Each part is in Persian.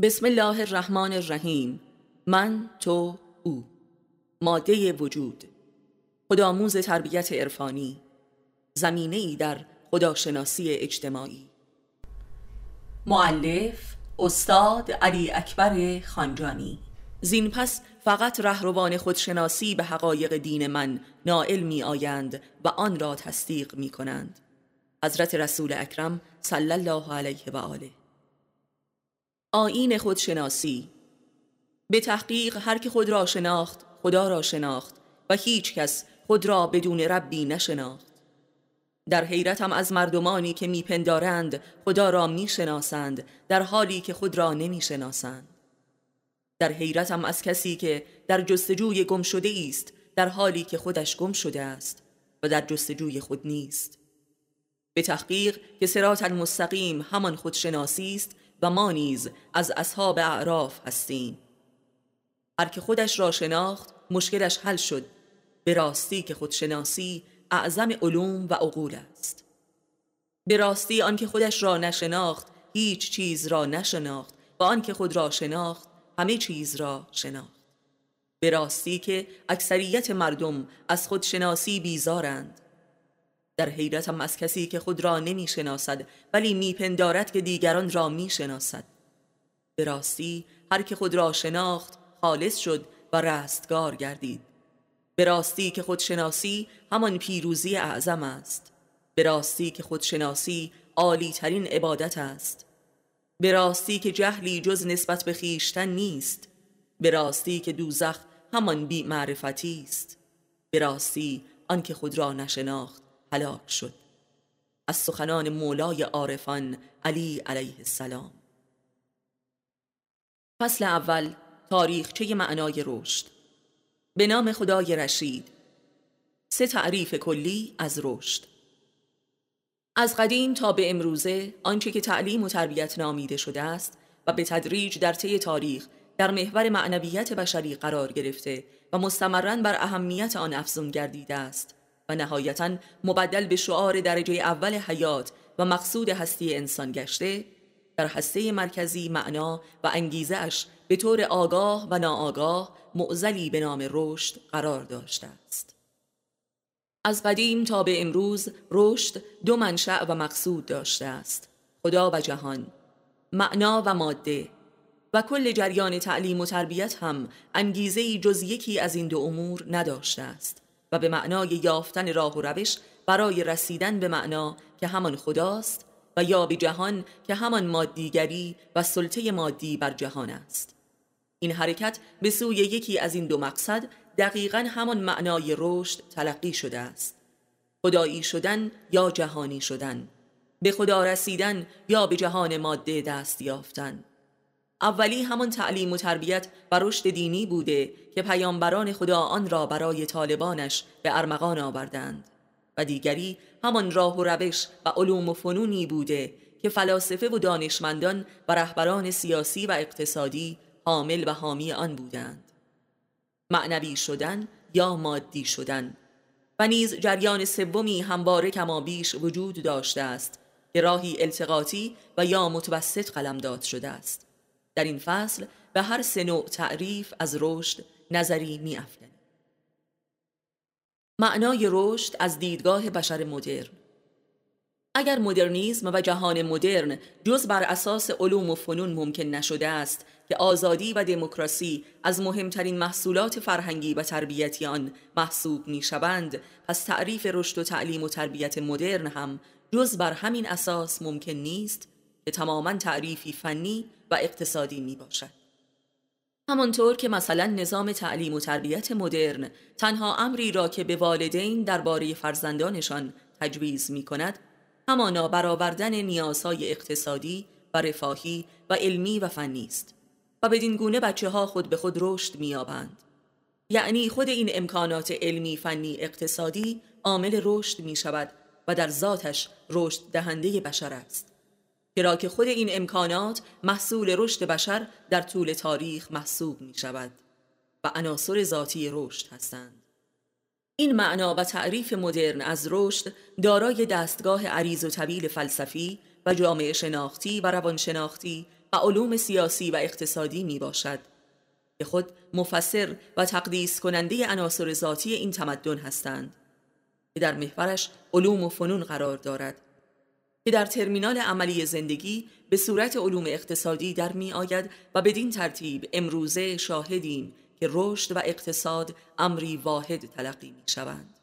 بسم الله الرحمن الرحیم. من تو او. ماده وجود. خودآموز تربیت عرفانی. زمینه ای در خداشناسی اجتماعی. معلف استاد علی اکبر خانجانی. زین پس فقط رهروان خودشناسی به حقایق دین من نائل می آیند و آن را تصدیق می کنند حضرت رسول اکرم صلی الله علیه و آله. آین خودشناسی. به تحقیق هر که خود را شناخت خدا را شناخت و هیچ کس خود را بدون ربی نشناخت. در حیرتم از مردمانی که میپندارند خدا را می‌شناسند در حالی که خود را نمی‌شناسند. در حیرتم از کسی که در جستجوی گم شده است در حالی که خودش گم شده است و در جستجوی خود نیست. به تحقیق که سرات المستقیم همان خودشناسی است و ما نیز از اصحاب اعراف هستیم. هر که خودش را شناخت مشکلش حل شد. به راستی که خودشناسی اعظم علوم و عقول است. به راستی آنکه خودش را نشناخت هیچ چیز را نشناخت و آنکه خود را شناخت همه چیز را شناخت. به راستی که اکثریت مردم از خودشناسی بیزارند در حیرتم از کسی که خود را نمی شناسد ولی میپندارد که دیگران را می شناسد به راستی هر که خود را شناخت خالص شد و رستگار گردید. به راستی که خودشناسی همان پیروزی اعظم است. به راستی که خودشناسی عالی ترین عبادت است. به راستی که جهلی جز نسبت به خیشتن نیست. به راستی که دوزخ همان بی معرفتی است. به راستی آنکه خود را نشناخت هلاک شد. از سخنان مولای عارفان علی علیه السلام. فصل اول تاریخچه معنای رشد. به نام خدای رشید. سه تعریف کلی از رشد. از قدیم تا به امروزه آنچه که تعلیم و تربیت نامیده شده است و به تدریج در طی تاریخ در محور معنویت بشری قرار گرفته و مستمرا بر اهمیت آن افزون گردیده است. نهایتا مبدل به شعار درجه اول حیات و مقصود هستی انسان گشته در هسته مرکزی معنا و انگیزه اش به طور آگاه و ناآگاه معزلی به نام رشد قرار داشته است. از قدیم تا به امروز رشد دو منشأ و مقصود داشته است خدا و جهان معنا و ماده. و کل جریان تعلیم و تربیت هم انگیزه جز یکی از این دو امور نداشته است. و به معنای یافتن راه و روش برای رسیدن به معنا که همان خداست و یا به جهان که همان مادیگری و سلطه مادی بر جهان است. این حرکت به سوی یکی از این دو مقصد دقیقا همان معنای رشد تلقی شده است. خدایی شدن یا جهانی شدن؟ به خدا رسیدن یا به جهان ماده دست یافتن؟ اولی همان تعلیم و تربیت و رشد دینی بوده که پیامبران خدا آن را برای طالبانش به ارمغان آوردند. و دیگری همان راه و روش و علوم و فنونی بوده که فلاسفه و دانشمندان و رهبران سیاسی و اقتصادی حامل و حامی آن بودند. معنوی شدن یا مادی شدن؟ و نیز جریان سومی همواره کما بیش وجود داشته است که راهی التقاطی و یا متوسط قلمداد شده است. در این فصل به هر سه نوع تعریف از رشد نظری می. معنای رشد از دیدگاه بشر مدرن اگر مدرنیزم و جهان مدرن جز بر اساس علوم و فنون ممکن نشده است که آزادی و دموکراسی از مهمترین محصولات فرهنگی و تربیتی آن محسوب می شوند پس تعریف رشد و تعلیم و تربیت مدرن هم جز بر همین اساس ممکن نیست که تماما تعریفی فنی و اقتصادی می باشد همانطور که مثلا نظام تعلیم و تربیت مدرن تنها امری را که به والدین درباره فرزندانشان تجویز می کند همانا برآوردن نیازهای اقتصادی و رفاهی و علمی و فنی است و بدین گونه بچه ها خود به خود رشد میابند یعنی خود این امکانات علمی فنی اقتصادی عامل رشد می شود و در ذاتش رشد دهنده بشر است. چرا که خود این امکانات محصول رشد بشر در طول تاریخ محسوب می شود و عناصر ذاتی رشد هستند. این معنا و تعریف مدرن از رشد دارای دستگاه عریض و طویل فلسفی و جامعه شناختی و روانشناختی و علوم سیاسی و اقتصادی می باشد که خود مفسر و تقدیس کننده عناصر ذاتی این تمدن هستند که در محورش علوم و فنون قرار دارد. که در ترمینال عملی زندگی به صورت علوم اقتصادی در می آید و بدین ترتیب امروزه شاهدیم که رشد و اقتصاد امری واحد تلقی می شوند.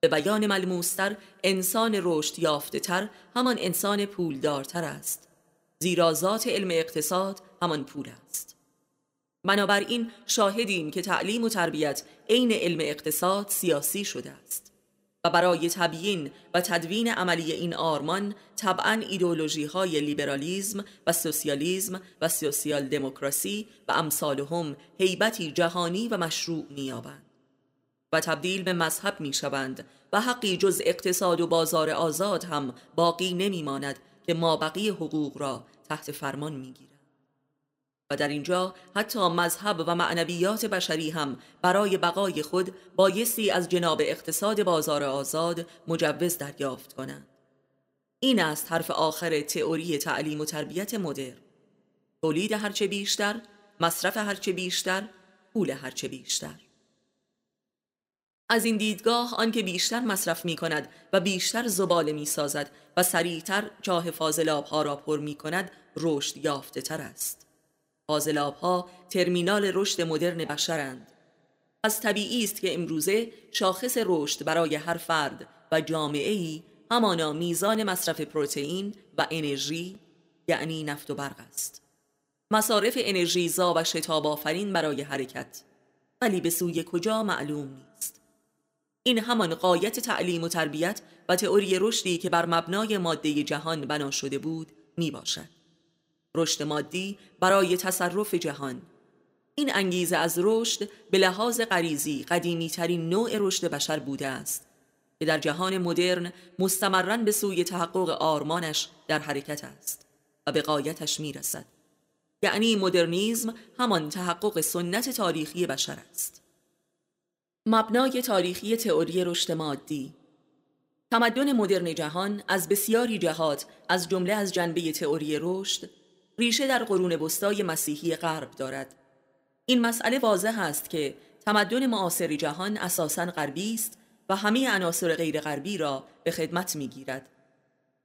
به بیان ملموستر انسان رشد یافته تر همان انسان پولدارتر است. زیرا ذات علم اقتصاد همان پول است. بنابراین شاهدیم که تعلیم و تربیت عین علم اقتصاد سیاسی شده است. و برای تبیین و تدوین عملی این آرمان طبعا ایدولوژی های لیبرالیزم و سوسیالیزم و سوسیال دموکراسی و امثالهم هیبتی جهانی و مشروع می‌یابند و تبدیل به مذهب می شوند و حقی جز اقتصاد و بازار آزاد هم باقی نمی ماند که مابقی حقوق را تحت فرمان می گیرد. در اینجا حتی مذهب و معنویات بشری هم برای بقای خود بایستی از جناب اقتصاد بازار آزاد مجوز دریافت کنند. این است حرف آخر تئوری تعلیم و تربیت مدرن. تولید هرچه بیشتر، مصرف هرچه بیشتر، پول هرچه بیشتر. از این دیدگاه آنکه بیشتر مصرف می کند و بیشتر زباله می سازد و سریعتر چاه فاضلاب ها را پر می کند رشد یافته تر است فاضلاب ها ترمینال رشد مدرن بشرند. از طبیعی است که امروزه شاخص رشد برای هر فرد و جامعه ای همانا میزان مصرف پروتئین و انرژی یعنی نفت و برق است. مصارف انرژی زا و شتاب آفرین برای حرکت. ولی به سوی کجا معلوم نیست. این همان قایت تعلیم و تربیت و تئوری رشدی که بر مبنای ماده جهان بنا شده بود می باشد. رشد مادی برای تصرف جهان این انگیزه از رشد به لحاظ غریزی قدیمی ترین نوع رشد بشر بوده است که در جهان مدرن مستمرا به سوی تحقق آرمانش در حرکت است و به قایتش می رسد. یعنی مدرنیزم همان تحقق سنت تاریخی بشر است. مبنای تاریخی تئوری رشد مادی تمدن مدرن جهان از بسیاری جهات از جمله از جنبه تئوری رشد ریشه در قرون وسطای مسیحی غرب دارد. این مسئله واضح است که تمدن معاصر جهان اساساً غربی است و همه عناصر غیر غربی را به خدمت می‌گیرد.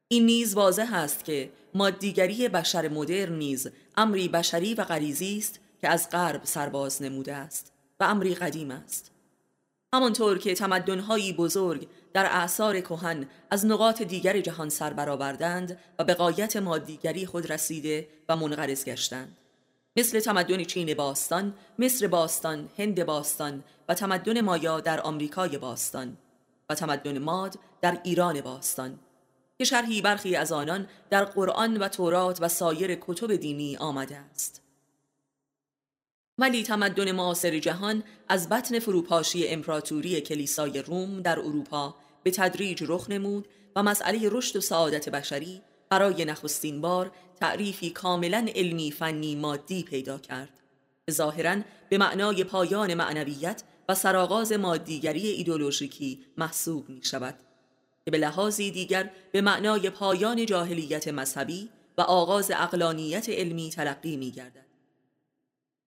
این نیز واضح است که مادیگری بشر مدرن نیز امری بشری و غریزی است که از غرب سرباز نموده است و امری قدیم است. همانطور که تمدنهایی بزرگ در اعثار کهن از نقاط دیگر جهان سر برآوردند و به قایت مادیگری خود رسیده و منقرض گشتند. مثل تمدن چین باستان، مصر باستان، هند باستان و تمدن مایا در آمریکای باستان و تمدن ماد در ایران باستان. که شرحی برخی از آنان در قرآن و تورات و سایر کتب دینی آمده است. ولی تمدن معاصر جهان از بطن فروپاشی امپراتوری کلیسای روم در اروپا به تدریج رخ نمود و مسئله رشد و سعادت بشری برای نخستین بار تعریفی کاملا علمی فنی مادی پیدا کرد. ظاهرا به معنای پایان معنویت و سرآغاز مادیگری ایدولوژیکی محسوب می شود که به لحاظی دیگر به معنای پایان جاهلیت مذهبی و آغاز اقلانیت علمی تلقی می گردد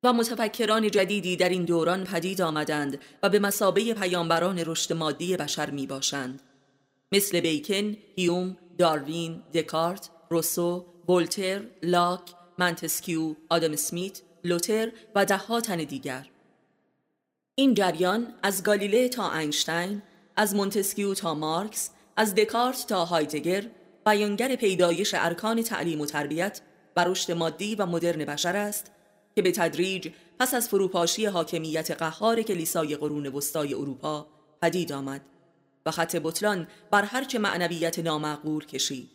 و متفکران جدیدی در این دوران پدید آمدند و به مسابه پیامبران رشد مادی بشر می باشند مثل بیکن، هیوم، داروین، دکارت، روسو، ولتر، لاک، منتسکیو، آدام اسمیت، لوتر و دهها تن دیگر. این جریان از گالیله تا اینشتین، از مونتسکیو تا مارکس، از دکارت تا هایدگر بیانگر پیدایش ارکان تعلیم و تربیت و رشد مادی و مدرن بشر است که به تدریج پس از فروپاشی حاکمیت قهار کلیسای قرون وسطای اروپا پدید آمد و خط بطلان بر هرچه معنویت نامعقول کشید.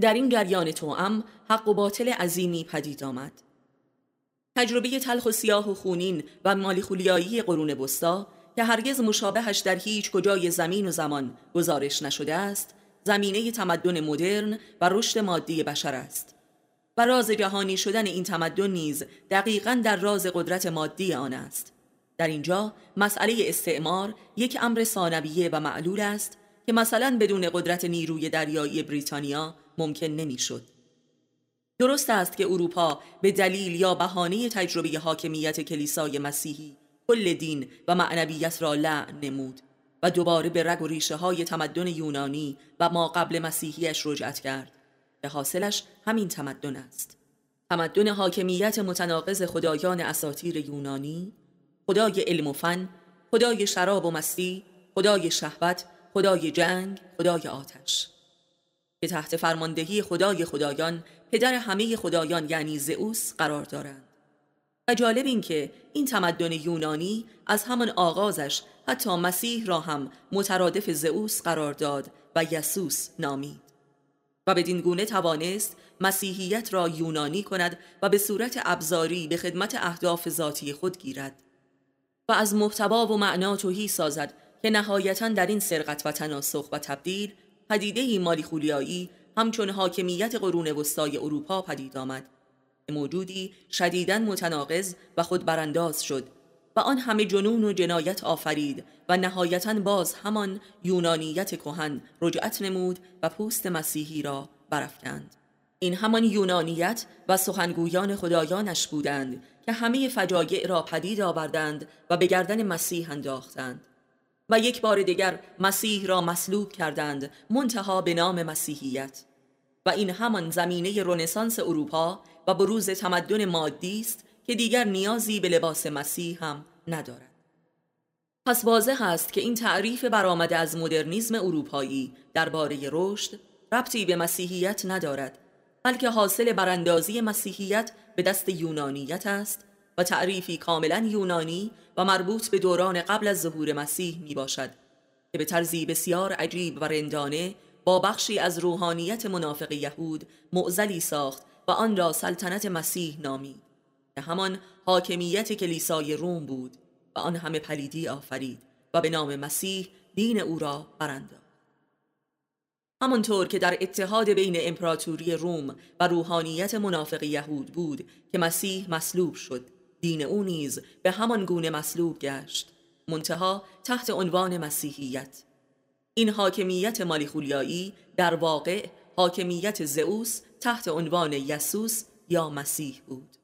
در این جریان توأم حق و باطل عظیمی پدید آمد. تجربه تلخ و سیاه و خونین و مالیخولیایی قرون وسطا که هرگز مشابهش در هیچ کجای زمین و زمان گزارش نشده است زمینه تمدن مدرن و رشد مادی بشر است. و راز جهانی شدن این تمدن نیز دقیقا در راز قدرت مادی آن است در اینجا مسئله استعمار یک امر ثانویه و معلول است که مثلا بدون قدرت نیروی دریایی بریتانیا ممکن نمی‌شد. درست است که اروپا به دلیل یا بهانه تجربه حاکمیت کلیسای مسیحی کل دین و معنویت را لعن نمود و دوباره به رگ و ریشه های تمدن یونانی و ما قبل مسیحیش رجعت کرد به حاصلش همین تمدن است. تمدن حاکمیت متناقض خدایان اساطیر یونانی خدای علم و فن خدای شراب و مستی خدای شهوت خدای جنگ خدای آتش. که تحت فرماندهی خدای خدایان پدر همه خدایان یعنی زئوس قرار دارند. و جالب این که این تمدن یونانی از همان آغازش حتی مسیح را هم مترادف زئوس قرار داد و یسوس نامید و بدین گونه توانست مسیحیت را یونانی کند و به صورت ابزاری به خدمت اهداف ذاتی خود گیرد و از محتوا و معنا توهی سازد که نهایتا در این سرقت و تناسخ و تبدیل پدیده مالی خولیایی همچون حاکمیت قرون وسطای اروپا پدید آمد. موجودی شدیداً متناقض و خود برانداز شد. و آن همه جنون و جنایت آفرید و نهایتا باز همان یونانیت کهن رجعت نمود و پوست مسیحی را برافکند. این همان یونانیت و سخنگویان خدایانش بودند که همه فجایع را پدید آوردند و به گردن مسیح انداختند. و یک بار دیگر مسیح را مسلوب کردند منتها به نام مسیحیت. و این همان زمینه رنسانس اروپا و بروز تمدن مادی است که دیگر نیازی به لباس مسیح هم ندارد. پس واضح است که این تعریف برآمده از مدرنیزم اروپایی درباره رشد ربطی به مسیحیت ندارد بلکه حاصل براندازی مسیحیت به دست یونانیت است و تعریفی کاملا یونانی و مربوط به دوران قبل از ظهور مسیح می باشد که به طرزی بسیار عجیب و رندانه با بخشی از روحانیت منافق یهود معزلی ساخت و آن را سلطنت مسیح نامید. که همان حاکمیت کلیسای روم بود و آن همه پلیدی آفرید و به نام مسیح دین او را برانداخت. همانطور که در اتحاد بین امپراتوری روم و روحانیت منافق یهود بود که مسیح مصلوب شد دین او نیز به همان گونه مصلوب گشت منتها تحت عنوان مسیحیت. این حاکمیت مالیخولیایی در واقع حاکمیت زئوس تحت عنوان یسوس یا مسیح بود.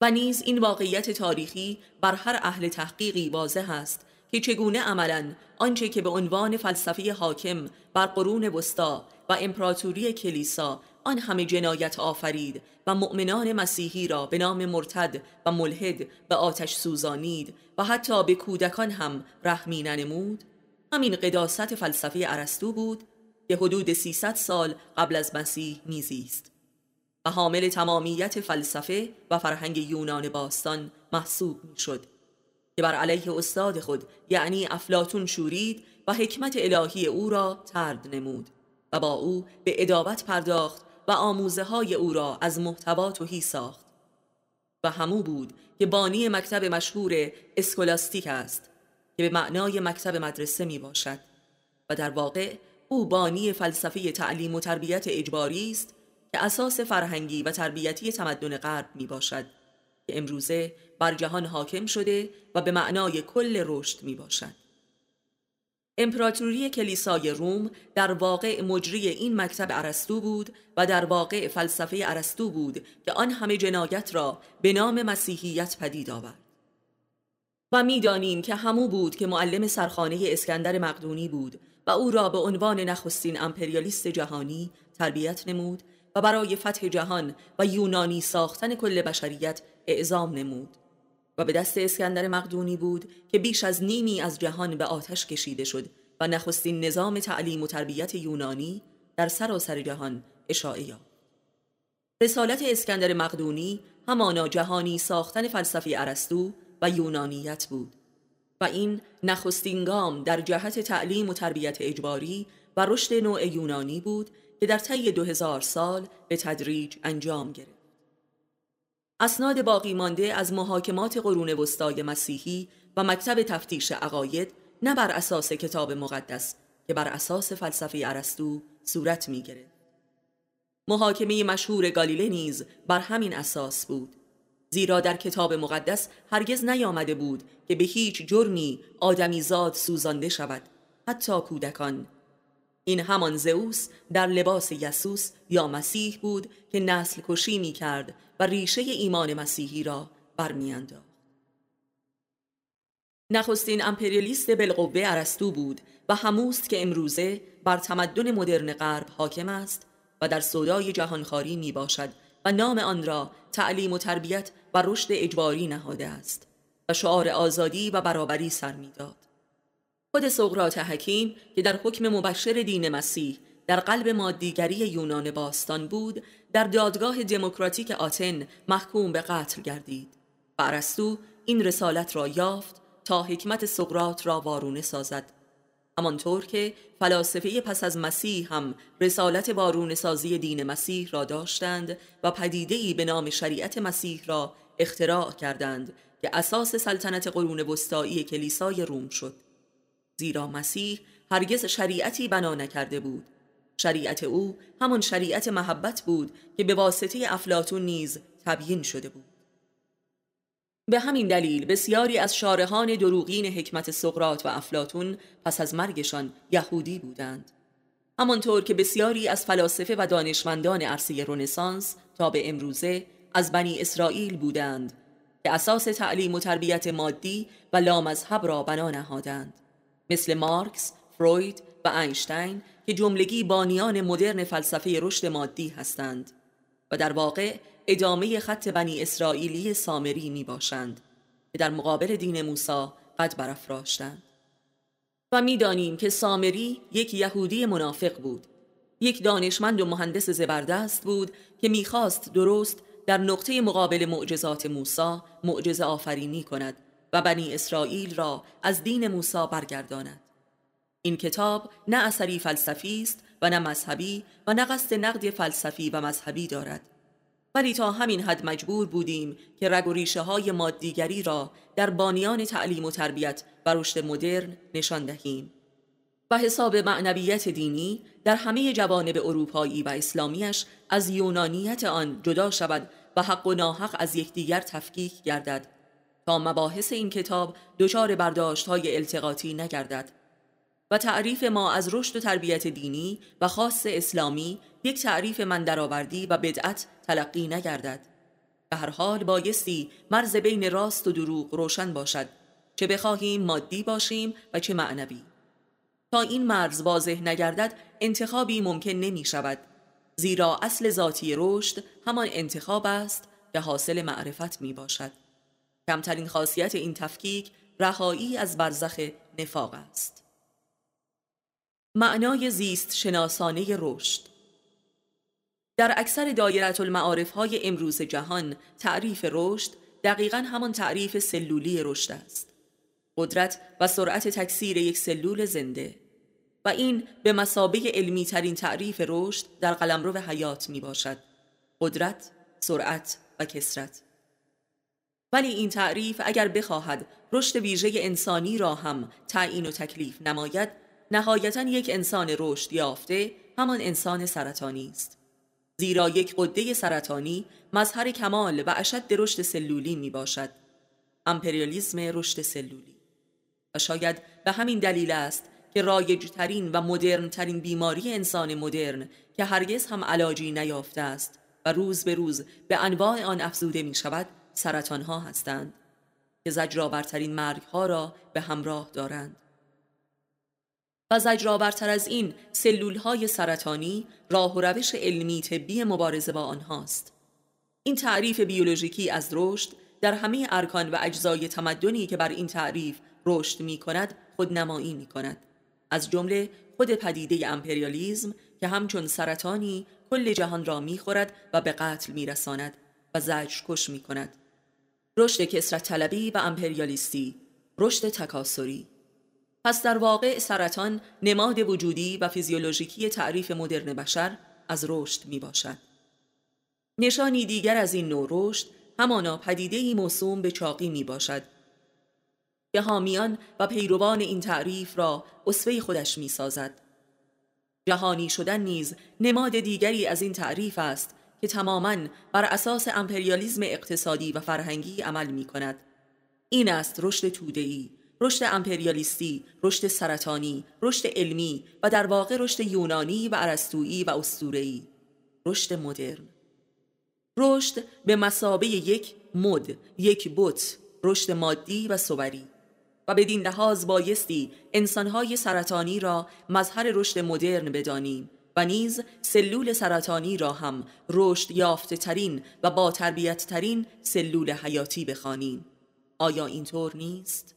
و نیز این واقعیت تاریخی بر هر اهل تحقیقی واضح است که چگونه عملا آنچه که به عنوان فلسفه حاکم بر قرون وسطا و امپراتوری کلیسا آن همه جنایت آفرید و مؤمنان مسیحی را به نام مرتد و ملحد به آتش سوزانید و حتی به کودکان هم رحمی ننمود؟ همین قداست فلسفه ارسطو بود که حدود 300 سال قبل از مسیح میزیست. و حامل تمامیت فلسفه و فرهنگ یونان باستان محسوب می‌شد که بر علیه استاد خود یعنی افلاتون شورید و حکمت الهی او را ترد نمود و با او به ادابت پرداخت و آموزه های او را از محتوا توهی ساخت. و همو بود که بانی مکتب مشهور اسکولاستیک است که به معنای مکتب مدرسه می باشد و در واقع او بانی فلسفه تعلیم و تربیت اجباری است که اساس فرهنگی و تربیتی تمدن غرب می باشد که امروزه بر جهان حاکم شده و به معنای کل رشد می باشد. امپراتوری کلیسای روم در واقع مجری این مکتب ارسطو بود و در واقع فلسفه ارسطو بود که آن همه جنایت را به نام مسیحیت پدید آورد و می‌دانیم که همو بود که معلم سرخانه اسکندر مقدونی بود و او را به عنوان نخستین امپریالیست جهانی تربیت نمود و برای فتح جهان و یونانی ساختن کل بشریت اعزام نمود و به دست اسکندر مقدونی بود که بیش از نیمی از جهان به آتش کشیده شد و نخستین نظام تعلیم و تربیت یونانی در سراسر جهان اشاعه یافت. رسالت اسکندر مقدونی همانا جهانی ساختن فلسفه ارسطو و یونانیت بود و این نخستین گام در جهت تعلیم و تربیت اجباری و رشد نوع یونانی بود که در طی دو هزار سال به تدریج انجام گرفت. اسناد باقی مانده از محاکمات قرون وسطای مسیحی و مکتب تفتیش عقاید نه بر اساس کتاب مقدس که بر اساس فلسفه ارسطو صورت می گرفت. محاکمه مشهور گالیله نیز بر همین اساس بود زیرا در کتاب مقدس هرگز نیامده بود که به هیچ جرمی آدمیزاد سوزانده شود حتی کودکان این همان زئوس در لباس یسوس یا مسیح بود که نسل کشی می کرد و ریشه ایمان مسیحی را برمیانداخت. نخستین امپریالیست بالقوه ارسطو بود و هموست که امروزه بر تمدن مدرن غرب حاکم است و در صدای جهانخواری می باشد و نام آن را تعلیم و تربیت و رشد اجباری نهاده است و شعار آزادی و برابری سر می‌داد. خود سقراط حکیم که در حکم مبشر دین مسیح در قلب مادیگری یونان باستان بود در دادگاه دموکراتیک آتن محکوم به قتل گردید. و ارسطو این رسالت را یافت تا حکمت سقراط را وارونه سازد. همانطور که فلاسفه پس از مسیح هم رسالت وارونه سازی دین مسیح را داشتند و پدیده‌ای به نام شریعت مسیح را اختراع کردند که اساس سلطنت قرون وسطایی کلیسای روم شد. زیرا مسیح هرگز شریعتی بنا نکرده بود. شریعت او همان شریعت محبت بود که به واسطه افلاتون نیز تبیین شده بود. به همین دلیل بسیاری از شارحان دروغین حکمت سقرات و افلاتون پس از مرگشان یهودی بودند. همانطور که بسیاری از فلاسفه و دانشمندان عرصه رنسانس تا به امروزه از بنی اسرائیل بودند که اساس تعلیم و تربیت مادی و لامذهب را بنا نهادند. مثل مارکس، فروید و اینشتین که جملگی بانیان مدرن فلسفه رشد مادی هستند و در واقع ادامه خط بنی اسرائیلی سامری می باشند که در مقابل دین موسی قد برافراشتند. و می‌دانیم که سامری یک یهودی منافق بود. یک دانشمند و مهندس زبردست بود که می‌خواست درست در نقطه مقابل معجزات موسی معجزه آفرینی کند و بنی اسرائیل را از دین موسی برگرداند. این کتاب نه اثری فلسفی است و نه مذهبی و نه قصد نقد فلسفی و مذهبی دارد. ولی تا همین حد مجبور بودیم که رگ و ریشه های مادیگری را در بانیان تعلیم و تربیت و رشد مدرن نشان دهیم و حساب معنویت دینی در همه جوانب اروپایی و اسلامیش از یونانیت آن جدا شود و حق و ناحق از یکدیگر تفکیک گردد تا مباحث این کتاب دچار برداشت های التقاطی نگردد و تعریف ما از رشد و تربیت دینی و خاص اسلامی یک تعریف من درآوردی و بدعت تلقی نگردد. به هر حال بایستی مرز بین راست و دروغ روشن باشد چه بخواهیم مادی باشیم و چه معنوی. تا این مرز واضح نگردد انتخابی ممکن نمی شود زیرا اصل ذاتی رشد همان انتخاب است که حاصل معرفت می باشد. کمترین خاصیت این تفکیک رهایی از برزخ نفاق است. معنای زیست شناسانه رشد. در اکثر دایرت المعارف های امروز جهان تعریف رشد دقیقا همان تعریف سلولی رشد است. قدرت و سرعت تکثیر یک سلول زنده و این به مسابه علمی ترین تعریف رشد در قلمرو حیات می باشد قدرت، سرعت و کسرت ولی این تعریف اگر بخواهد رشد ویژه انسانی را هم تعیین و تکلیف نماید نهایتا یک انسان رشد یافته همان انسان سرطانی است. زیرا یک قده سرطانی مظهر کمال و اشد رشد سلولی می باشد. امپریالیزم رشد سلولی. و شاید به همین دلیل است که رایجترین و مدرن ترین بیماری انسان مدرن که هرگز هم علاجی نیافته است و روز به روز به انواع آن افزوده می شود سرطان ها هستند که زجرآورترین مرگ ها را به همراه دارند. و زجرآورتر از این سلول های سرطانی راه و روش علمی طبی مبارزه با آنهاست. این تعریف بیولوژیکی از رشد در همه ارکان و اجزای تمدنی که بر این تعریف رشد می کند خودنمایی می کند از جمله خود پدیده امپریالیزم که همچون سرطانی کل جهان را می خورد و به قتل می رساند و زجر کش می کند رشد کسرت طلبی و امپریالیستی رشد تکاسری پس در واقع سرطان نماد وجودی و فیزیولوژیکی تعریف مدرن بشر از رشد می باشد. نشانی دیگر از این نوع رشد همانا پدیده موسوم به چاقی می باشد که حامیان و پیروان این تعریف را اصفه خودش می سازد. جهانی شدن نیز نماد دیگری از این تعریف است که تماما بر اساس امپریالیزم اقتصادی و فرهنگی عمل می کند. این است رشد تودهی رشد امپریالیستی، رشد سرطانی، رشد علمی و در واقع رشد یونانی و ارسطویی و اسطوره‌ای، رشد مدرن. رشد به مسابه یک مد، یک بت، رشد مادی و صبری و بدین لحاظ بایستی انسانهای سرطانی را مظهر رشد مدرن بدانیم و نیز سلول سرطانی را هم رشد یافته ترین و با تربیت ترین سلول حیاتی بخوانیم. آیا اینطور نیست؟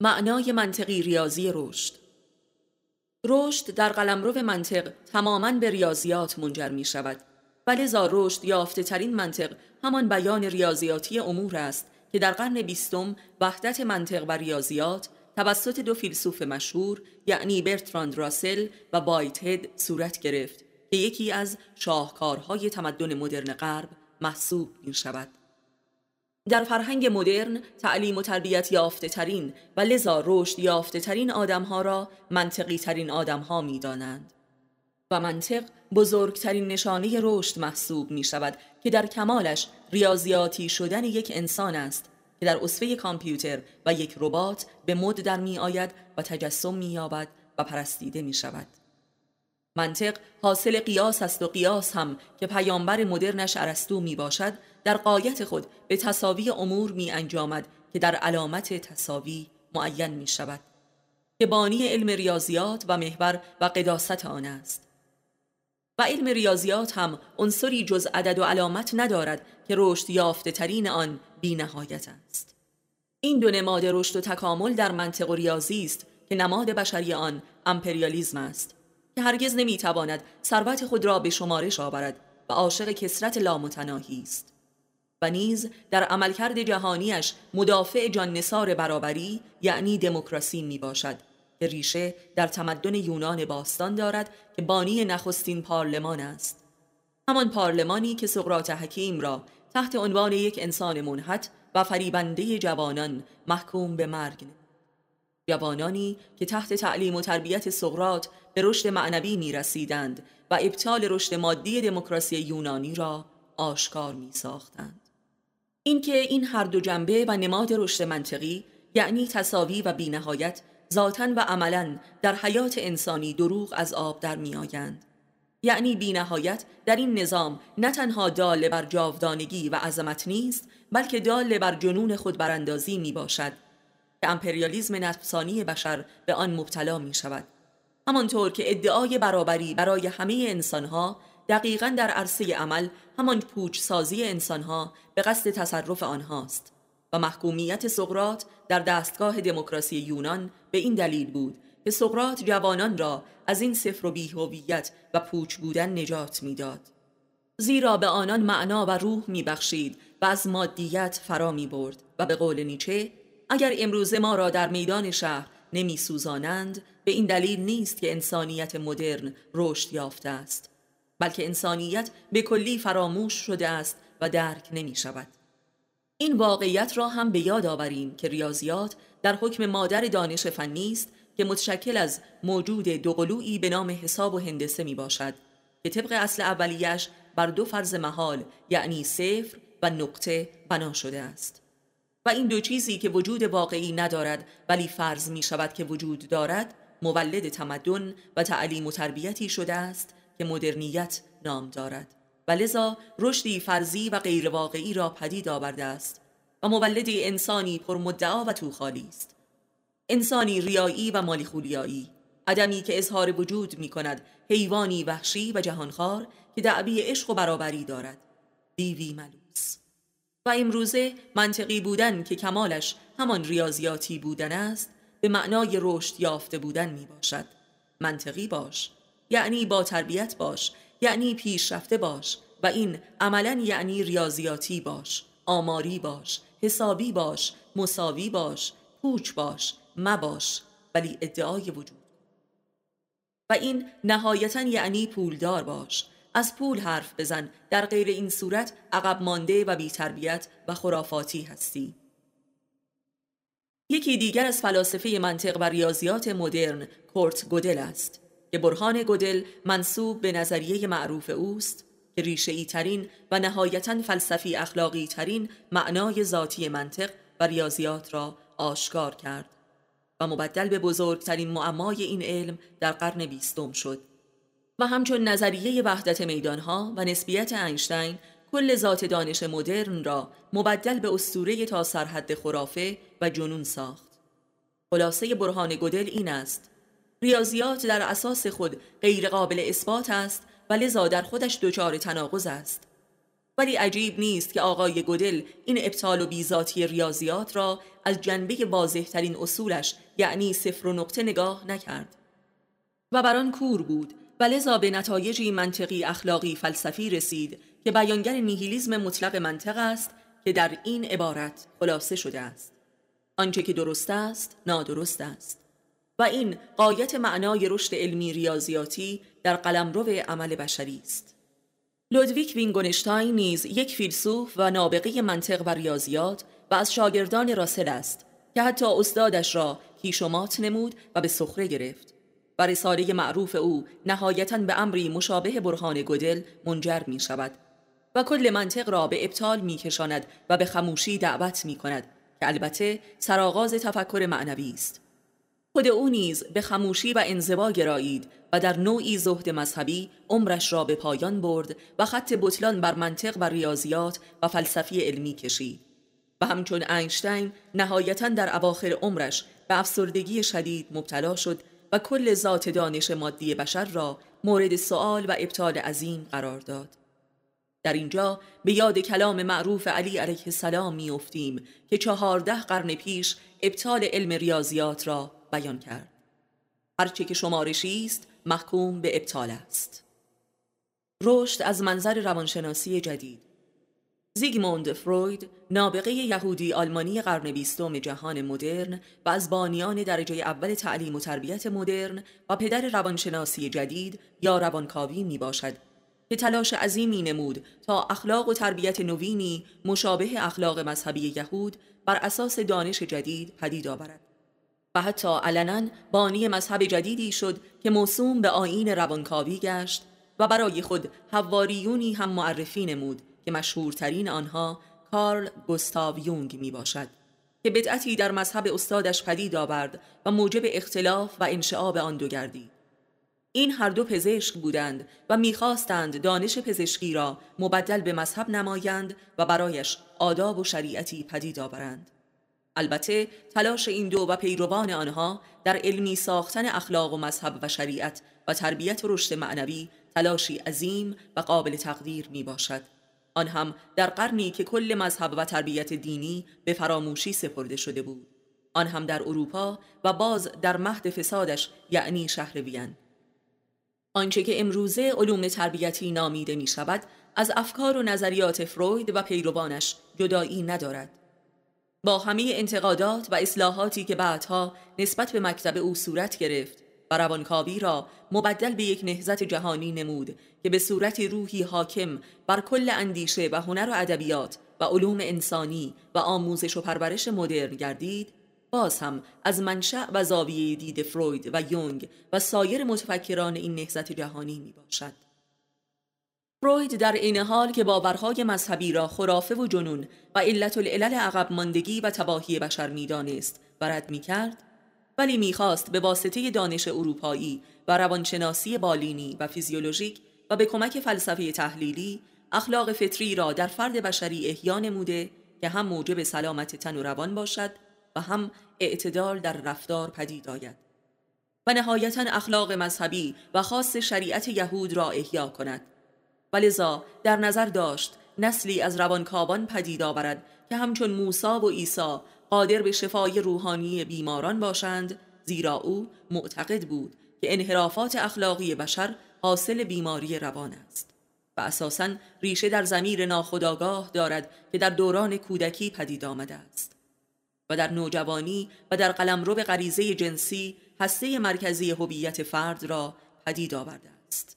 معنای منطقی ریاضی رشد رشد در قلمرو منطق تماما به ریاضیات منجر می شود و رشد یافته ترین منطق همان بیان ریاضیاتی امور است که در قرن بیستم وحدت منطق و ریاضیات توسط دو فیلسوف مشهور یعنی برتراند راسل و بایت هد صورت گرفت که یکی از شاهکارهای تمدن مدرن غرب محسوب می شود. در فرهنگ مدرن تعلیم و تربیت یافته ترین و لذا رشد یافته ترین آدم ها را منطقی ترین آدم ها می دانند. و منطق بزرگترین نشانه رشد محسوب می شود که در کمالش ریاضیاتی شدن یک انسان است که در اصفه کامپیوتر و یک ربات به مد در می آید و تجسم می یابد و پرستیده می شود. منطق حاصل قیاس است و قیاس هم که پیامبر مدرنش ارسطو می باشد در قایت خود به تصاوی امور می انجامد که در علامت تصاوی معین می شود که بانی علم ریاضیات و محور و قداست آن است و علم ریاضیات هم عنصری جز عدد و علامت ندارد که رشد یافته ترین آن بی نهایت است. این دو نماد رشد و تکامل در منطق و ریاضی است که نماد بشری آن امپریالیزم است که هرگز نمی‌تواند ثروت خود را به شمارش آورد و عاشق کسرت لامتناهی است و نیز در عملکرد جهانیش مدافع جان نصار برابری یعنی دموکراسی می باشد که ریشه در تمدن یونان باستان دارد که بانی نخستین پارلمان است. همان پارلمانی که سقراط حکیم را تحت عنوان یک انسان منحت و فریبنده جوانان محکوم به مرگ جوانانی که تحت تعلیم و تربیت سقراط به رشد معنوی می رسیدند و ابطال رشد مادی دموکراسی یونانی را آشکار می ساختند. اینکه این هر دو جنبه و نماد رشد منطقی یعنی تصاوی و بینهایت ذاتا و عملا در حیات انسانی دروغ از آب در می آیند. یعنی بینهایت در این نظام نه تنها دال بر جاودانگی و عظمت نیست بلکه دال بر جنون خود براندازی می باشد که امپریالیزم نفسانی بشر به آن مبتلا می شود همانطور که ادعای برابری برای همه انسانها دقیقا در عرصه عمل همان پوچ سازی انسانها به قصد تصرف آنهاست و محکومیت سقرات در دستگاه دموکراسی یونان به این دلیل بود که سقرات جوانان را از این صفر و بیهویت و پوچ بودن نجات می‌داد. زیرا به آنان معنا و روح میبخشید و از مادیت فرا می برد و به قول نیچه اگر امروز ما را در میدان شهر نمی سوزانند به این دلیل نیست که انسانیت مدرن رشد یافته است بلکه انسانیت به کلی فراموش شده است و درک نمی شود این واقعیت را هم به یاد آوریم که ریاضیات در حکم مادر دانش فنی است که متشکل از موجود دوقلویی به نام حساب و هندسه می باشد. که طبق اصل اولیش بر دو فرض محال یعنی صفر و نقطه بنا شده است. و این دو چیزی که وجود واقعی ندارد ولی فرض می شود که وجود دارد مولد تمدن و تعلیم و تربیتی شده است که مدرنیت نام دارد. و لذا رشدی فرضی و غیر واقعی را پدید آورده است و مولد انسانی پرمدعا و توخالی است. انسانی ریایی و مالی خولیایی عدمی که اظهار وجود می کند حیوانی وحشی و جهانخوار که دعوی عشق و برابری دارد. دیوی ملوس. و امروزه منطقی بودن که کمالش همان ریاضیاتی بودن است به معنای رشد یافته بودن می باشد منطقی باش یعنی با تربیت باش یعنی پیشرفته باش و این عملا یعنی ریاضیاتی باش آماری باش حسابی باش مساوی باش پوچ باش مباش ولی ادعای وجود. و این نهایتا یعنی پولدار باش. از پول حرف بزن. در غیر این صورت عقب مانده و بیتربیت و خرافاتی هستی. یکی دیگر از فلاسفه منطق و ریاضیات مدرن کورت گودل است که برهان گودل منصوب به نظریه معروف اوست که ریشه ترین و نهایتا فلسفی اخلاقی ترین معنای ذاتی منطق و ریاضیات را آشکار کرد. و مبدل به بزرگترین معمای این علم در قرن بیستم شد و همچون نظریه وحدت میدانها و نسبیت اینشتین کل ذات دانش مدرن را مبدل به اسطوره تا سرحد خرافه و جنون ساخت. خلاصه برهان گدل این است ریاضیات در اساس خود غیر قابل اثبات است و لذا در خودش دچار تناقض است. ولی عجیب نیست که آقای گدل این ابطال و بیزاتی ریاضیات را از جنبه واضحترین اصولش یعنی صفر و نقطه نگاه نکرد. و بران کور بود و لذا به نتایجی منطقی اخلاقی فلسفی رسید که بیانگر نیهیلیزم مطلق منطق است که در این عبارت خلاصه شده است. آنچه که درست است نادرست است. و این قایت معنای رشد علمی ریاضیاتی در قلمرو عمل بشری است. لودویک وینگونشتاین نیز یک فیلسوف و نابغه منطق و ریاضیات و از شاگردان راسل است که حتی استادش را کیشومات نمود و به سخره گرفت. و رساله معروف او نهایتا به امری مشابه برهان گدل منجر می شود و کل منطق را به ابطال می کشاند و به خموشی دعوت می کند که البته سرآغاز تفکر معنوی است. خود او نیز به خموشی و انزوا گرایید و در نوعی زهد مذهبی عمرش را به پایان برد و خط بطلان بر منطق و ریاضیات و فلسفی علمی کشید. و همچون اینشتین نهایتا در اواخر عمرش به افسردگی شدید مبتلا شد و کل ذات دانش مادی بشر را مورد سوال و ابطال عظیم قرار داد. در اینجا به یاد کلام معروف علی علیه السلام میافتیم که چهارده قرن پیش ابطال علم ریاضیات را بیان کرد. هرچه که شمارشی است محکوم به ابطال است. رشد از منظر روانشناسی جدید. زیگموند فروید نابغه یهودی آلمانی قرن بیستم جهان مدرن و از بانیان درجه اول تعلیم و تربیت مدرن و پدر روانشناسی جدید یا روانکاوی می باشد که تلاش عظیمی نمود تا اخلاق و تربیت نوینی مشابه اخلاق مذهبی یهود بر اساس دانش جدید پدید آورد. و حتی علنا بانی مذهب جدیدی شد که موسوم به آین روانکاوی گشت و برای خود حواریونی هم معرفی نمود که مشهورترین آنها کارل گستاو یونگ می باشد که بدعتی در مذهب استادش پدید آورد و موجب اختلاف و انشعاب آن دو گردید این هر دو پزشک بودند و می‌خواستند دانش پزشکی را مبدل به مذهب نمایند و برایش آداب و شریعتی پدید آورند. البته تلاش این دو و پیروان آنها در علمی ساختن اخلاق و مذهب و شریعت و تربیت و رشد معنوی تلاشی عظیم و قابل تقدیر می باشد آن هم در قرنی که کل مذهب و تربیت دینی به فراموشی سپرده شده بود. آن هم در اروپا و باز در مهد فسادش یعنی شهر وین. آنچه که امروزه علوم تربیتی نامیده می شود از افکار و نظریات فروید و پیروانش جدایی ندارد. با همه انتقادات و اصلاحاتی که بعدها نسبت به مکتب او صورت گرفت و روانکاوی را مبدل به یک نهزت جهانی نمود که به صورت روحی حاکم بر کل اندیشه و هنر و ادبیات و علوم انسانی و آموزش و پرورش مدرن گردید باز هم از منشأ و زاویه دید فروید و یونگ و سایر متفکران این نهزت جهانی می باشد. فروید در این حال که باورهای مذهبی را خرافه و جنون و علت العلل عقب ماندگی و تباهی بشر می‌دانست و رد می کرد ولی می‌خواست به واسطه دانش اروپایی و روانشناسی بالینی و فیزیولوژیک و به کمک فلسفه تحلیلی اخلاق فطری را در فرد بشری احیا نموده که هم موجب سلامت تن و روان باشد و هم اعتدال در رفتار پدید آید. و نهایتا اخلاق مذهبی و خاص شریعت یهود را احیا کند. ولذا در نظر داشت نسلی از روانکاوان پدید آورد که همچون موسی و عیسی قادر به شفای روحانی بیماران باشند زیرا او معتقد بود که انحرافات اخلاقی بشر حاصل بیماری روان است و اساساً ریشه در زمیر ناخداگاه دارد که در دوران کودکی پدید آمده است و در نوجوانی و در قلمرو غریزه جنسی هسته مرکزی هویت فرد را پدید آورده است.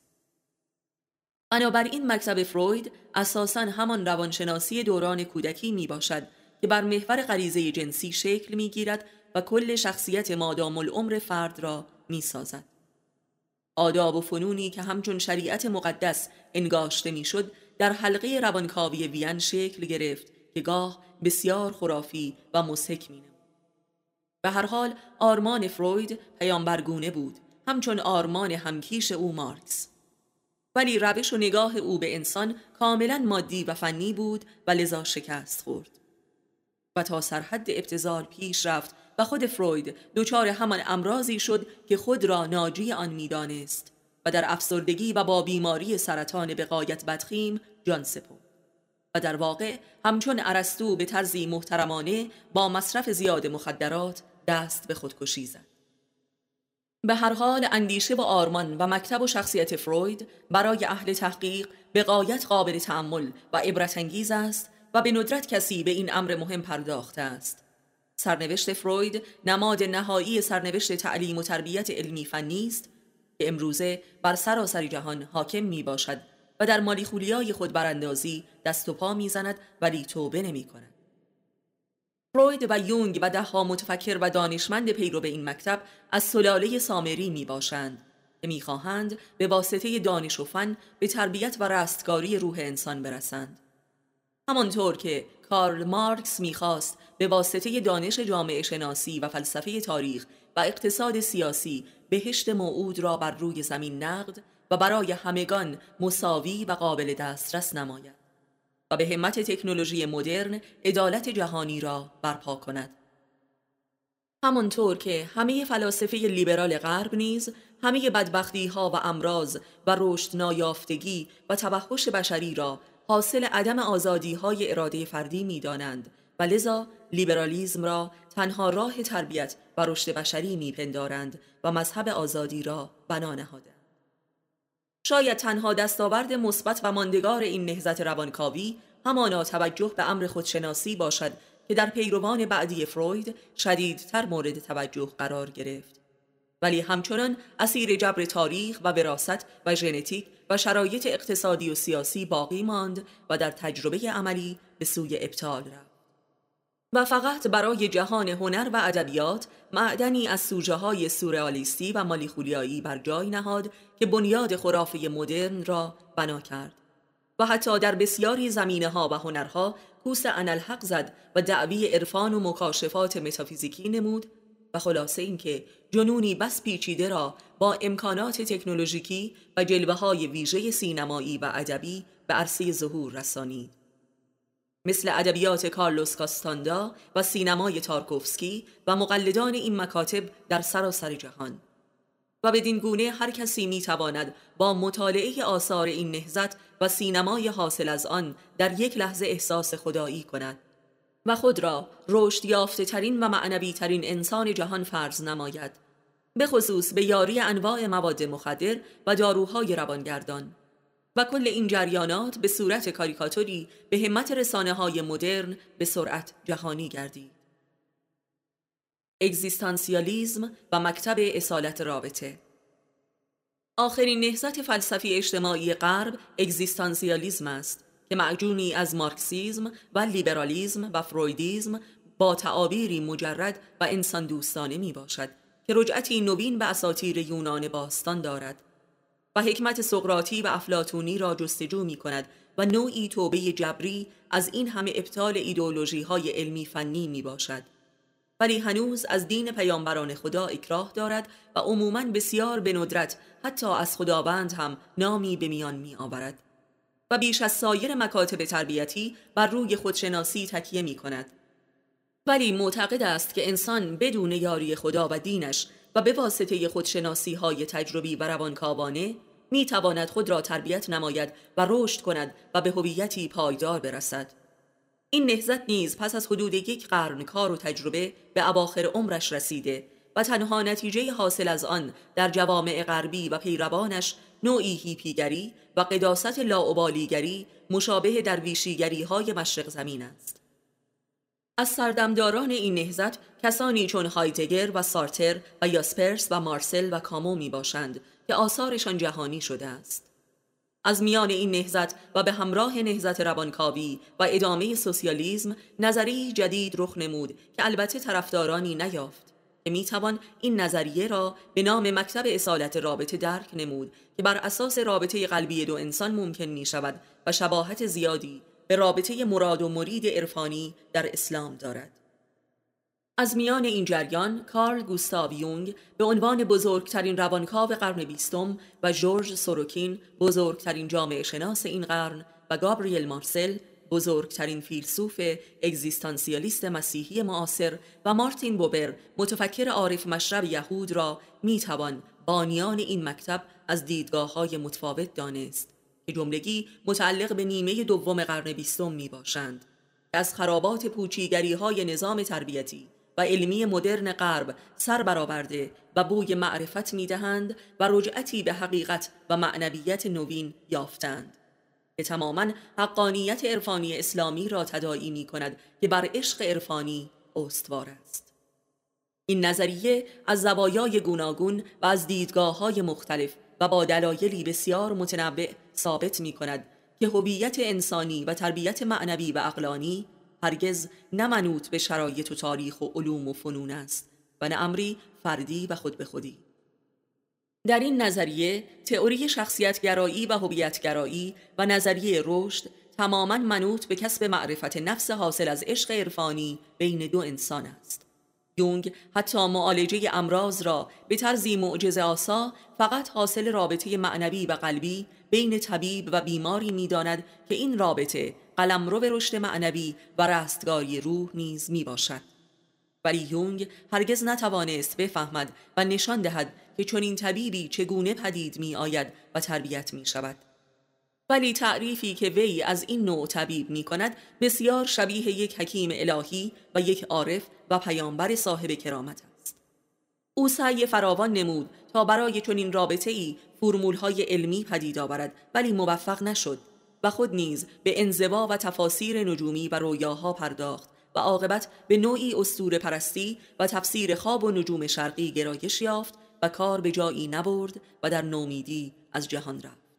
بنابراین مکتب فروید اساساً همان روانشناسی دوران کودکی می باشد که بر محور غریزه جنسی شکل می گیرد و کل شخصیت مادام العمر فرد را می سازد. آداب و فنونی که همچون شریعت مقدس انگاشته می‌شد در حلقه روانکاوی وین شکل گرفت که گاه بسیار خرافی و مسحک می به هر حال آرمان فروید پیامبرگونه بود. همچون آرمان همکیش او مارکس. ولی روش و نگاه او به انسان کاملا مادی و فنی بود و لذا شکست خورد. و تا سرحد ابتزال پیش رفت و خود فروید دچار همان امراضی شد که خود را ناجی آن می‌دانست و در افسردگی و با بیماری سرطان به قایت بدخیم جان سپرد. و در واقع همچون ارسطو به طرزی محترمانه با مصرف زیاد مخدرات دست به خودکشی زد. به هر حال اندیشه و آرمان و مکتب و شخصیت فروید برای اهل تحقیق به قایت قابل تعمل و عبرت انگیز است و به ندرت کسی به این امر مهم پرداخته است سرنوشت فروید نماد نهایی سرنوشت تعلیم و تربیت علمی فنی است که امروزه بر سراسر جهان حاکم می باشد و در مالی خولیای خود براندازی دست و پا می‌زند ولی توبه نمی کند. فروید و یونگ و دهها متفکر و دانشمند پیرو به این مکتب از سلاله سامری می باشند که می‌خواهند به واسطه دانش و فن به تربیت و رستگاری روح انسان برسند. همانطور که کارل مارکس می‌خواست به واسطه دانش جامعه شناسی و فلسفه تاریخ و اقتصاد سیاسی بهشت موعود را بر روی زمین نقد و برای همگان مساوی و قابل دسترس نماید و به همت تکنولوژی مدرن عدالت جهانی را برپا کند. همانطور که همه فلاسفه لیبرال غرب نیز همه بدبختی ها و امراض و رشد نایافتگی و توحش بشری را حاصل عدم آزادی های اراده فردی می دانند و لذا لیبرالیزم را تنها راه تربیت و رشد بشری میپندارند و مذهب آزادی را بنا نهادند شاید تنها دستاورد مثبت و ماندگار این نهزت روانکاوی همانا توجه به امر خودشناسی باشد که در پیروان بعدی فروید شدیدتر مورد توجه قرار گرفت. ولی همچنان اسیر جبر تاریخ و وراست و ژنتیک و شرایط اقتصادی و سیاسی باقی ماند و در تجربه عملی به سوی ابطال رفت. و فقط برای جهان هنر و ادبیات معدنی از سوژه های سورئالیستی و مالیخولیایی بر جای نهاد که بنیاد خرافه مدرن را بنا کرد. و حتی در بسیاری زمینه ها و هنرها کوس انالحق زد و دعوی عرفان و مکاشفات متافیزیکی نمود و خلاصه اینکه جنونی بس پیچیده را با امکانات تکنولوژیکی و جلوه های ویژه سینمایی و ادبی به عرصه ظهور رسانید. مثل ادبیات کارلوس کاستاندا و سینمای تارکوفسکی و مقلدان این مکاتب در سراسر جهان. و بدین گونه هر کسی می تواند با مطالعه آثار این نهزت و سینمای حاصل از آن در یک لحظه احساس خدایی کند. و خود را رشد یافته ترین و معنوی ترین انسان جهان فرض نماید به خصوص به یاری انواع مواد مخدر و داروهای روانگردان. و کل این جریانات به صورت کاریکاتوری به همت رسانه های مدرن به سرعت جهانی گردید. اگزیستانسیالیزم و مکتب اصالت رابطه. آخرین نهزت فلسفی اجتماعی غرب اگزیستانسیالیزم است. که معجونی از مارکسیزم و لیبرالیزم و فرویدیزم با تعابیری مجرد و انسان دوستانه می باشد که رجعتی نوین به اساطیر یونان باستان دارد و حکمت سقراطی و افلاتونی را جستجو می کند و نوعی توبه جبری از این همه ابطال ایدولوژی های علمی فنی می باشد. ولی هنوز از دین پیامبران خدا اکراه دارد و عموما بسیار به ندرت حتی از خداوند هم نامی به میان می آورد. و بیش از سایر مکاتب تربیتی بر روی خودشناسی تکیه می کند ولی معتقد است که انسان بدون یاری خدا و دینش و به واسطه خودشناسی های تجربی و روانکاوانه می تواند خود را تربیت نماید و رشد کند و به هویتی پایدار برسد. این نهزت نیز پس از حدود یک قرن کار و تجربه به اواخر عمرش رسیده و تنها نتیجه حاصل از آن در جوامع غربی و پیروانش نوعی هیپیگری و قداست لاعبالیگری مشابه درویشیگری های مشرق زمین است از سردمداران این نهزت کسانی چون هایدگر و سارتر و یاسپرس و مارسل و کامو می باشند که آثارشان جهانی شده است. از میان این نهزت و به همراه نهزت روانکاوی و ادامه سوسیالیزم نظری جدید رخ نمود که البته طرفدارانی نیافت که می‌توان این نظریه را به نام مکتب اصالت رابطه درک نمود که بر اساس رابطه قلبی دو انسان ممکن می شود و شباهت زیادی به رابطه مراد و مرید عرفانی در اسلام دارد. از میان این جریان کارل گوستاو یونگ به عنوان بزرگترین روانکاو قرن بیستم و جورج سوروکین بزرگترین جامعه شناس این قرن و گابریل مارسل بزرگترین فیلسوف اگزیستانسیالیست مسیحی معاصر و مارتین بوبر متفکر عارف مشرب یهود را می‌توان بانیان این مکتب از دیدگاه های متفاوت دانست که جملگی متعلق به نیمه دوم قرن بیستم می باشند از خرابات پوچیگری های نظام تربیتی و علمی مدرن غرب سر برآورده و بوی معرفت می‌دهند و رجعتی به حقیقت و معنویت نوین یافتند. که تماما حقانیت عرفانی اسلامی را تداعی می کند که بر عشق عرفانی استوار است. این نظریه از زوایای گوناگون و از دیدگاه های مختلف و با دلایلی بسیار متنوع ثابت می کند که هویت انسانی و تربیت معنوی و اقلانی هرگز نمنوط به شرایط و تاریخ و علوم و فنون است و نه امری فردی و خود به خودی. در این نظریه تئوری شخصیتگرایی و هویتگرایی و نظریه رشد تماما منوط به کسب معرفت نفس حاصل از عشق عرفانی بین دو انسان است یونگ حتی معالجه امراض را به طرزی معجزه آسا فقط حاصل رابطه معنوی و قلبی بین طبیب و بیماری می‌داند که این رابطه قلمرو رشد معنوی و رستگاری روح نیز می باشد. ولی یونگ هرگز نتوانست بفهمد و نشان دهد که چنین طبیبی چگونه پدید می آید و تربیت می شود. ولی تعریفی که وی از این نوع طبیب می کند بسیار شبیه یک حکیم الهی و یک عارف و پیامبر صاحب کرامت است. او سعی فراوان نمود تا برای چنین رابطه ای فرمول های علمی پدید آورد ولی موفق نشد و خود نیز به انزوا و تفاسیر نجومی و رویاها پرداخت و عاقبت به نوعی استور پرستی و تفسیر خواب و نجوم شرقی گرایش یافت و کار به جایی نبرد و در نومیدی از جهان رفت.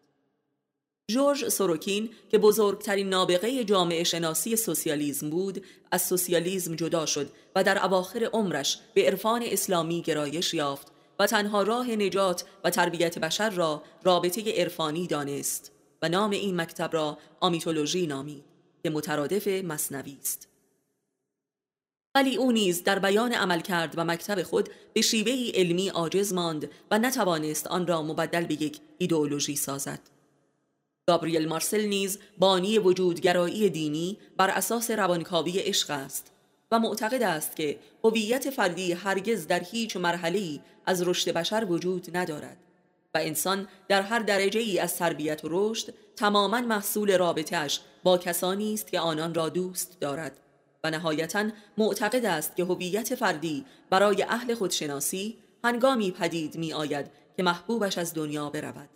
جورج سوروکین که بزرگترین نابغه جامعه شناسی سوسیالیزم بود از سوسیالیزم جدا شد و در اواخر عمرش به عرفان اسلامی گرایش یافت و تنها راه نجات و تربیت بشر را رابطه عرفانی دانست و نام این مکتب را آمیتولوژی نامید که مترادف مصنوی است ولی او نیز در بیان عمل کرد و مکتب خود به شیوهی علمی عاجز ماند و نتوانست آن را مبدل به یک ایدئولوژی سازد. گابریل مارسل نیز بانی وجودگرایی دینی بر اساس روانکاوی عشق است و معتقد است که هویت فردی هرگز در هیچ مرحله از رشد بشر وجود ندارد و انسان در هر درجه ای از تربیت و رشد تماما محصول رابطهش با کسانی است که آنان را دوست دارد. و نهایتا معتقد است که هویت فردی برای اهل خودشناسی هنگامی پدید می آید که محبوبش از دنیا برود.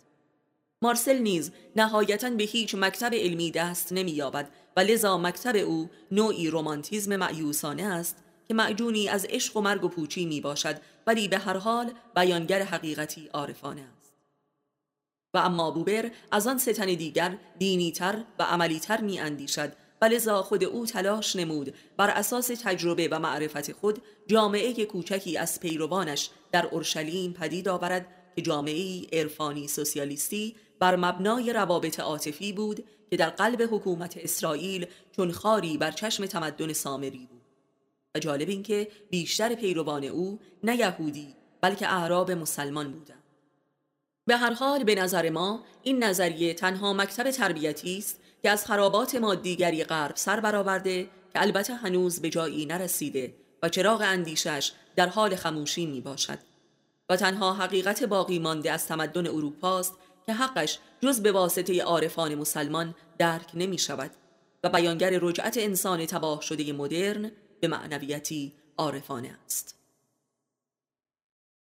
مارسل نیز نهایتا به هیچ مکتب علمی دست نمییابد و لذا مکتب او نوعی رومانتیزم معیوسانه است که معجونی از عشق و مرگ و پوچی می باشد ولی به هر حال بیانگر حقیقتی عارفانه است. و اما بوبر از آن ستن دیگر دینیتر و عملیتر می اندیشد و خود او تلاش نمود. بر اساس تجربه و معرفت خود جامعه کوچکی از پیروانش در اورشلیم پدید آورد که جامعه عرفانی سوسیالیستی بر مبنای روابط عاطفی بود که در قلب حکومت اسرائیل چون خاری بر چشم تمدن سامری بود. و جالب این که بیشتر پیروان او نه یهودی بلکه اعراب مسلمان بودند. به هر حال به نظر ما این نظریه تنها مکتب تربیتی است که از خرابات مادیگری غرب سر برآورده که البته هنوز به جایی نرسیده و چراغ اندیشش در حال خموشی می باشد. و تنها حقیقت باقی مانده از تمدن اروپاست که حقش جز به واسطه عارفان مسلمان درک نمی شود و بیانگر رجعت انسان تباه شده مدرن به معنویتی عارفانه است.